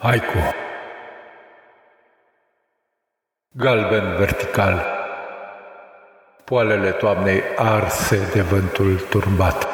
Haiku. Galben vertical. Poalele toamnei arse de vântul turbat.